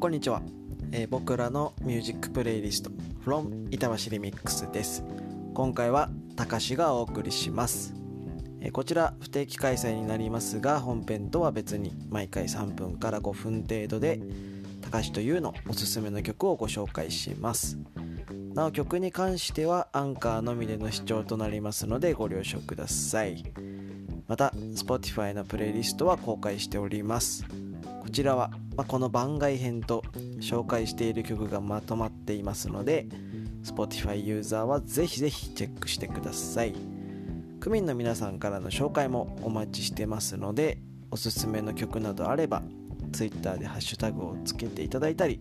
こんにちは、えー僕らのミュージックプレイリスト from 板橋リミックスです。今回はたかしがお送りします、えーこちら不定期開催になりますが本編とは別に毎回3分から5分程度でたかしというのおすすめの曲をご紹介します。なお曲に関してはアンカーのみでの視聴となりますのでご了承ください。また Spotify のプレイリストは公開しております。こちらは、まあこの番外編と紹介している曲がまとまっていますので Spotify ユーザーはぜひぜひチェックしてください。区民の皆さんからの紹介もお待ちしてますのでおすすめの曲などあれば Twitter でハッシュタグをつけていただいたり、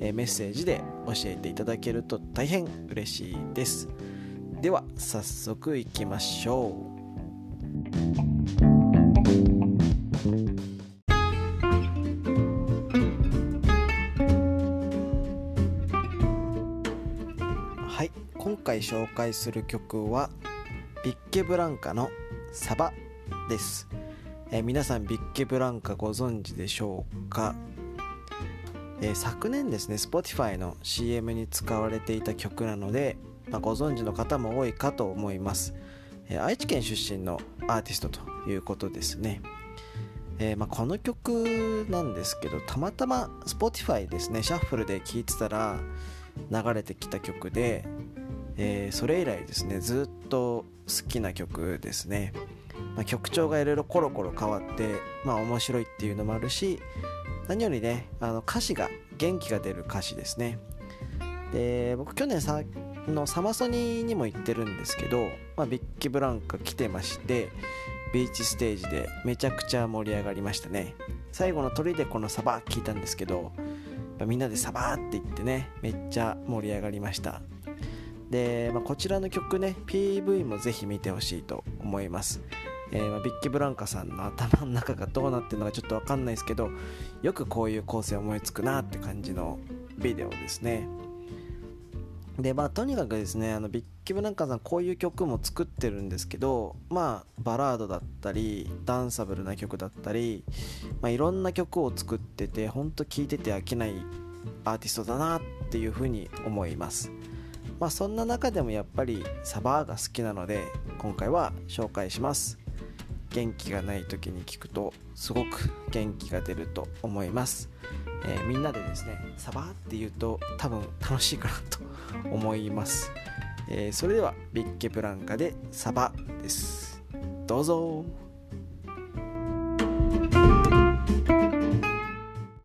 えメッセージで教えていただけると大変嬉しいです。では早速いきましょう。はい。今回紹介する曲はビッケブランカの「サバ」です、えー皆さんビッケブランカご存知でしょうか、えー昨年ですね Spotify の CM に使われていた曲なので、まあご存知の方も多いかと思います、えー愛知県出身のアーティストということですね。えーまあ、この曲なんですけどたまたま Spotify ですねシャッフルで聴いてたら流れてきた曲で、えーそれ以来ですねずっと好きな曲ですね、まあ、曲調がいろいろコロコロ変わってまあ面白いっていうのもあるし何よりねあの歌詞が元気が出る歌詞ですね。で僕去年さのサマソニにも行ってるんですけど、まあ、ビッキーブランカ来てましてビーチステージでめちゃくちゃ盛り上がりましたね。最後の鳥でこのサバ聞いたんですけどぱみんなでサバーって言ってねめっちゃ盛り上がりました。で、まあ、こちらの曲ね PV もぜひ見てほしいと思います、えーまあビッキーブランカさんの頭の中がどうなってるのかちょっと分かんないですけどよくこういう構成思いつくなって感じのビデオですね。でまあとにかくですねあのビッキブランカさんこういう曲も作ってるんですけどまあバラードだったりダンサブルな曲だったり、まあ、いろんな曲を作っててほんと聴いてて飽きないアーティストだなっていうふうに思います。まあそんな中でもやっぱりサバーが好きなので今回は紹介します。元気がない時に聞くとすごく元気が出ると思います、えーみんなでですねサバーって言うと多分楽しいかなと思います、えーそれではビッケプランカでサバです。どうぞ。